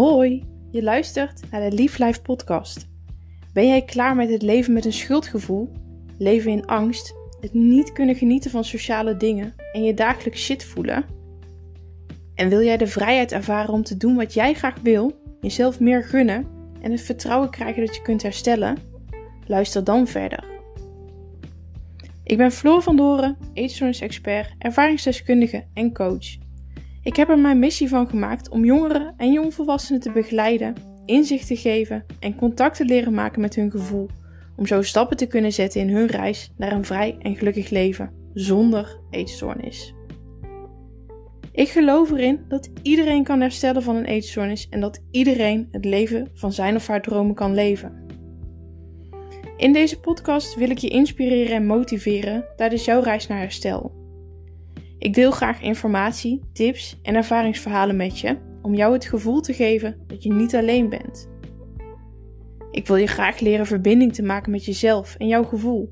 Hoi, je luistert naar de Lief Life podcast. Ben jij klaar met het leven met een schuldgevoel, leven in angst, het niet kunnen genieten van sociale dingen en je dagelijks shit voelen? En wil jij de vrijheid ervaren om te doen wat jij graag wil, jezelf meer gunnen en het vertrouwen krijgen dat je kunt herstellen? Luister dan verder. Ik ben Floor van Doren, eetstoornis-expert, ervaringsdeskundige en coach. Ik heb er mijn missie van gemaakt om jongeren en jongvolwassenen te begeleiden, inzicht te geven en contact te leren maken met hun gevoel, om zo stappen te kunnen zetten in hun reis naar een vrij en gelukkig leven zonder eetstoornis. Ik geloof erin dat iedereen kan herstellen van een eetstoornis en dat iedereen het leven van zijn of haar dromen kan leven. In deze podcast wil ik je inspireren en motiveren tijdens jouw reis naar herstel. Ik deel graag informatie, tips en ervaringsverhalen met je om jou het gevoel te geven dat je niet alleen bent. Ik wil je graag leren verbinding te maken met jezelf en jouw gevoel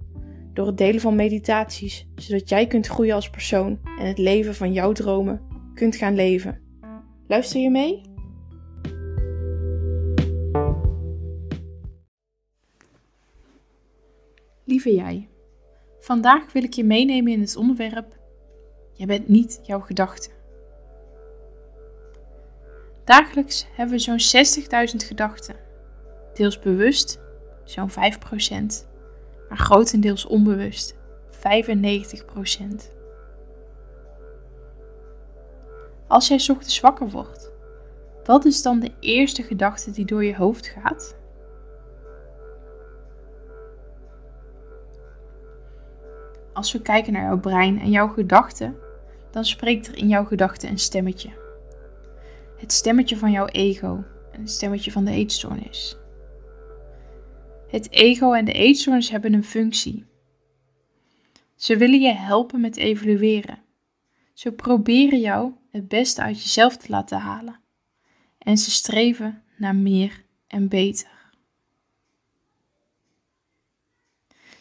door het delen van meditaties, zodat jij kunt groeien als persoon en het leven van jouw dromen kunt gaan leven. Luister je mee? Lieve jij, vandaag wil ik je meenemen in het onderwerp Jij bent niet jouw gedachten. Dagelijks hebben we zo'n 60.000 gedachten. Deels bewust, zo'n 5%, maar grotendeels onbewust, 95%. Als jij ochtends wakker wordt, wat is dan de eerste gedachte die door je hoofd gaat? Als we kijken naar jouw brein en jouw gedachten, dan spreekt er in jouw gedachten een stemmetje. Het stemmetje van jouw ego en het stemmetje van de eetstoornis. Het ego en de eetstoornis hebben een functie. Ze willen je helpen met evalueren. Ze proberen jou het beste uit jezelf te laten halen. En ze streven naar meer en beter.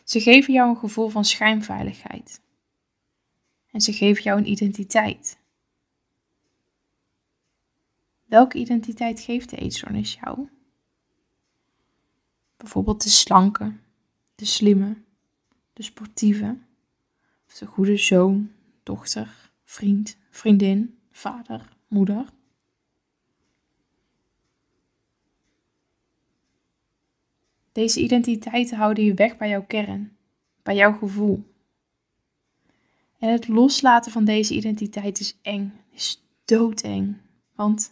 Ze geven jou een gevoel van schijnveiligheid en ze geven jou een identiteit. Welke identiteit geeft de eetstoornis jou? Bijvoorbeeld de slanke, de slimme, de sportieve, of de goede zoon, dochter, vriend, vriendin, vader, moeder. Deze identiteiten houden je weg bij jouw kern, bij jouw gevoel. Het loslaten van deze identiteit is eng, is doodeng. Want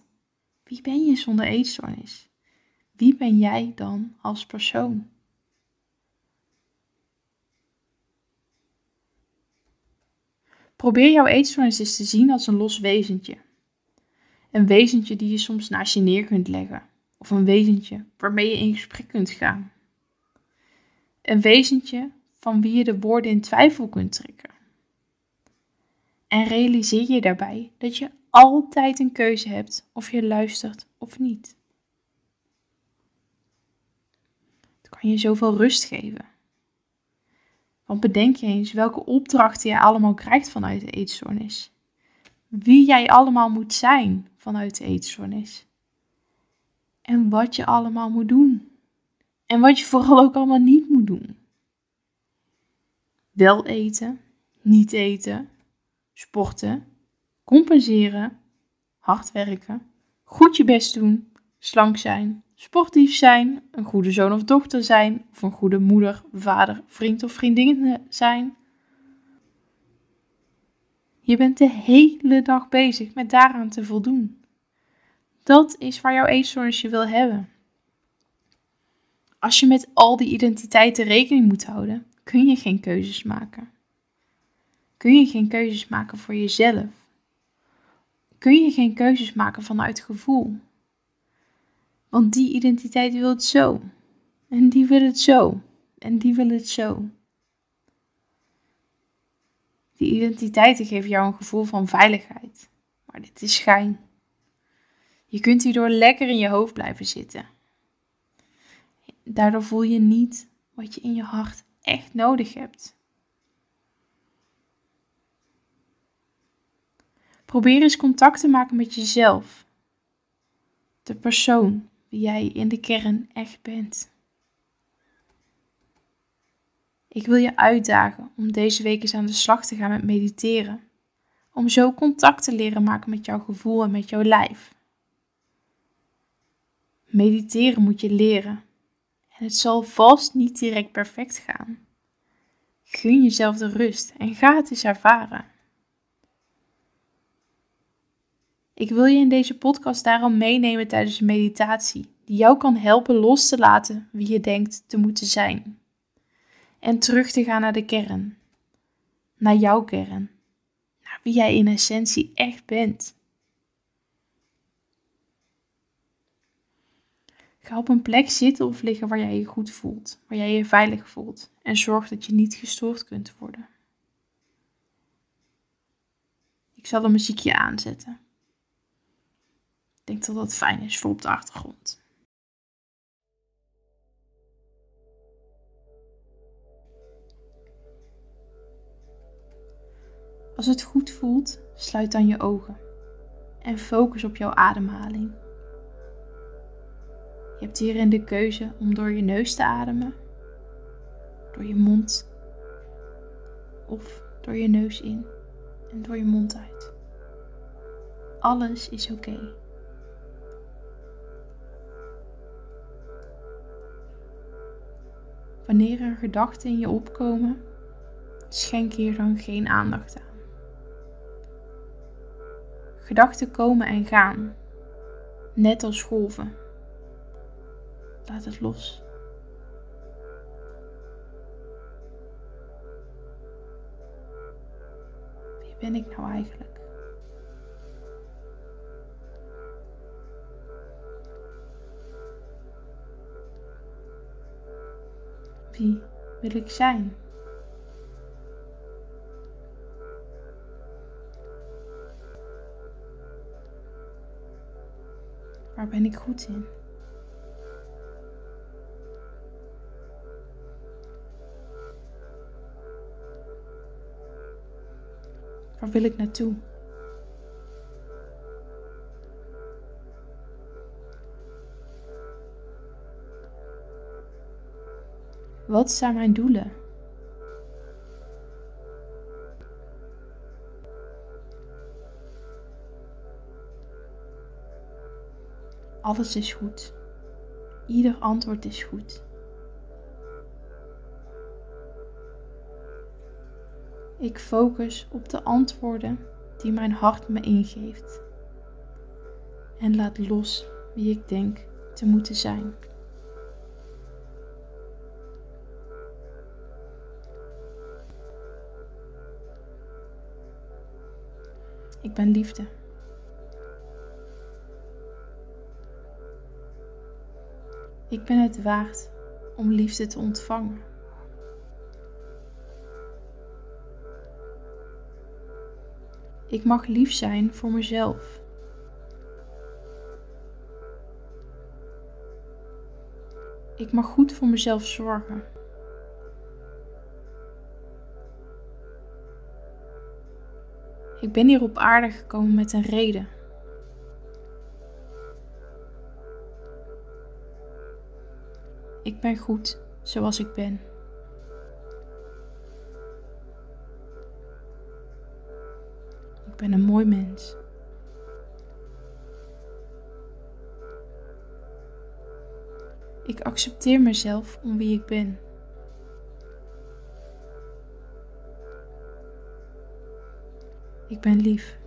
wie ben je zonder eetstoornis? Wie ben jij dan als persoon? Probeer jouw eetstoornis eens te zien als een los wezentje. Een wezentje die je soms naast je neer kunt leggen. Of een wezentje waarmee je in gesprek kunt gaan. Een wezentje van wie je de woorden in twijfel kunt trekken. En realiseer je daarbij dat je altijd een keuze hebt of je luistert of niet. Het kan je zoveel rust geven. Want bedenk je eens welke opdrachten je allemaal krijgt vanuit de eetstoornis. Wie jij allemaal moet zijn vanuit de eetstoornis. En wat je allemaal moet doen. En wat je vooral ook allemaal niet moet doen. Wel eten, niet eten, sporten, compenseren, hard werken, goed je best doen, slank zijn, sportief zijn, een goede zoon of dochter zijn, of een goede moeder, vader, vriend of vriendin zijn. Je bent de hele dag bezig met daaraan te voldoen. Dat is waar jouw eetstoornis je wil hebben. Als je met al die identiteiten rekening moet houden, kun je geen keuzes maken kun je geen keuzes maken voor jezelf. Kun je geen keuzes maken vanuit gevoel. Want die identiteit wil het zo. En die wil het zo. En die wil het zo. Die identiteiten geven jou een gevoel van veiligheid. Maar dit is schijn. Je kunt hierdoor lekker in je hoofd blijven zitten. Daardoor voel je niet wat je in je hart echt nodig hebt. Probeer eens contact te maken met jezelf. De persoon wie jij in de kern echt bent. Ik wil je uitdagen om deze week eens aan de slag te gaan met mediteren. Om zo contact te leren maken met jouw gevoel en met jouw lijf. Mediteren moet je leren. En het zal vast niet direct perfect gaan. Gun jezelf de rust en ga het eens ervaren. Ik wil je in deze podcast daarom meenemen tijdens een meditatie die jou kan helpen los te laten wie je denkt te moeten zijn. En terug te gaan naar de kern. Naar jouw kern. Naar wie jij in essentie echt bent. Ga op een plek zitten of liggen waar jij je goed voelt, waar jij je veilig voelt en zorg dat je niet gestoord kunt worden. Ik zal een muziekje aanzetten. Denk dat dat fijn is voor op de achtergrond. Als het goed voelt, sluit dan je ogen en focus op jouw ademhaling. Je hebt hierin de keuze om door je neus te ademen, door je mond of door je neus in en door je mond uit. Alles is oké. Wanneer er gedachten in je opkomen, schenk hier dan geen aandacht aan. Gedachten komen en gaan, net als golven. Laat het los. Wie ben ik nou eigenlijk? Wie wil ik zijn? Waar ben ik goed in? Waar wil ik naartoe? Wat zijn mijn doelen? Alles is goed. Ieder antwoord is goed. Ik focus op de antwoorden die mijn hart me ingeeft. En laat los wie ik denk te moeten zijn. Ik ben liefde. Ik ben het waard om liefde te ontvangen. Ik mag lief zijn voor mezelf. Ik mag goed voor mezelf zorgen. Ik ben hier op aarde gekomen met een reden. Ik ben goed zoals ik ben. Ik ben een mooi mens. Ik accepteer mezelf om wie ik ben. Ik ben lief.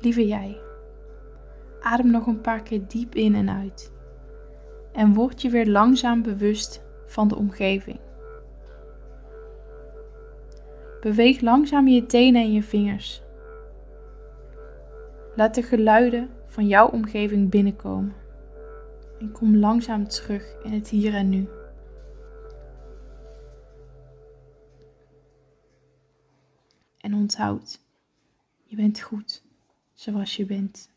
Lieve jij, adem nog een paar keer diep in en uit. En word je weer langzaam bewust van de omgeving. Beweeg langzaam je tenen en je vingers. Laat de geluiden van jouw omgeving binnenkomen en kom langzaam terug in het hier en nu. En onthoud, je bent goed zoals je bent.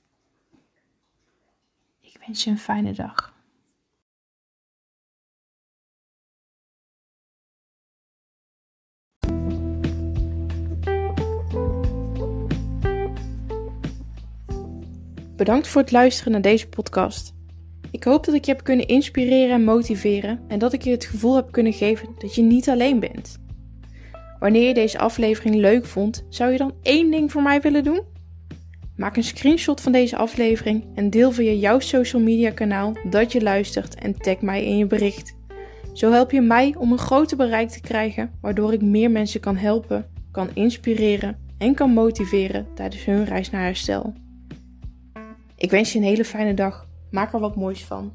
Ik wens je een fijne dag. Bedankt voor het luisteren naar deze podcast. Ik hoop dat ik je heb kunnen inspireren en motiveren en dat ik je het gevoel heb kunnen geven dat je niet alleen bent. Wanneer je deze aflevering leuk vond, zou je dan één ding voor mij willen doen? Maak een screenshot van deze aflevering en deel via jouw social media kanaal dat je luistert en tag mij in je bericht. Zo help je mij om een groter bereik te krijgen, waardoor ik meer mensen kan helpen, kan inspireren en kan motiveren tijdens hun reis naar herstel. Ik wens je een hele fijne dag. Maak er wat moois van.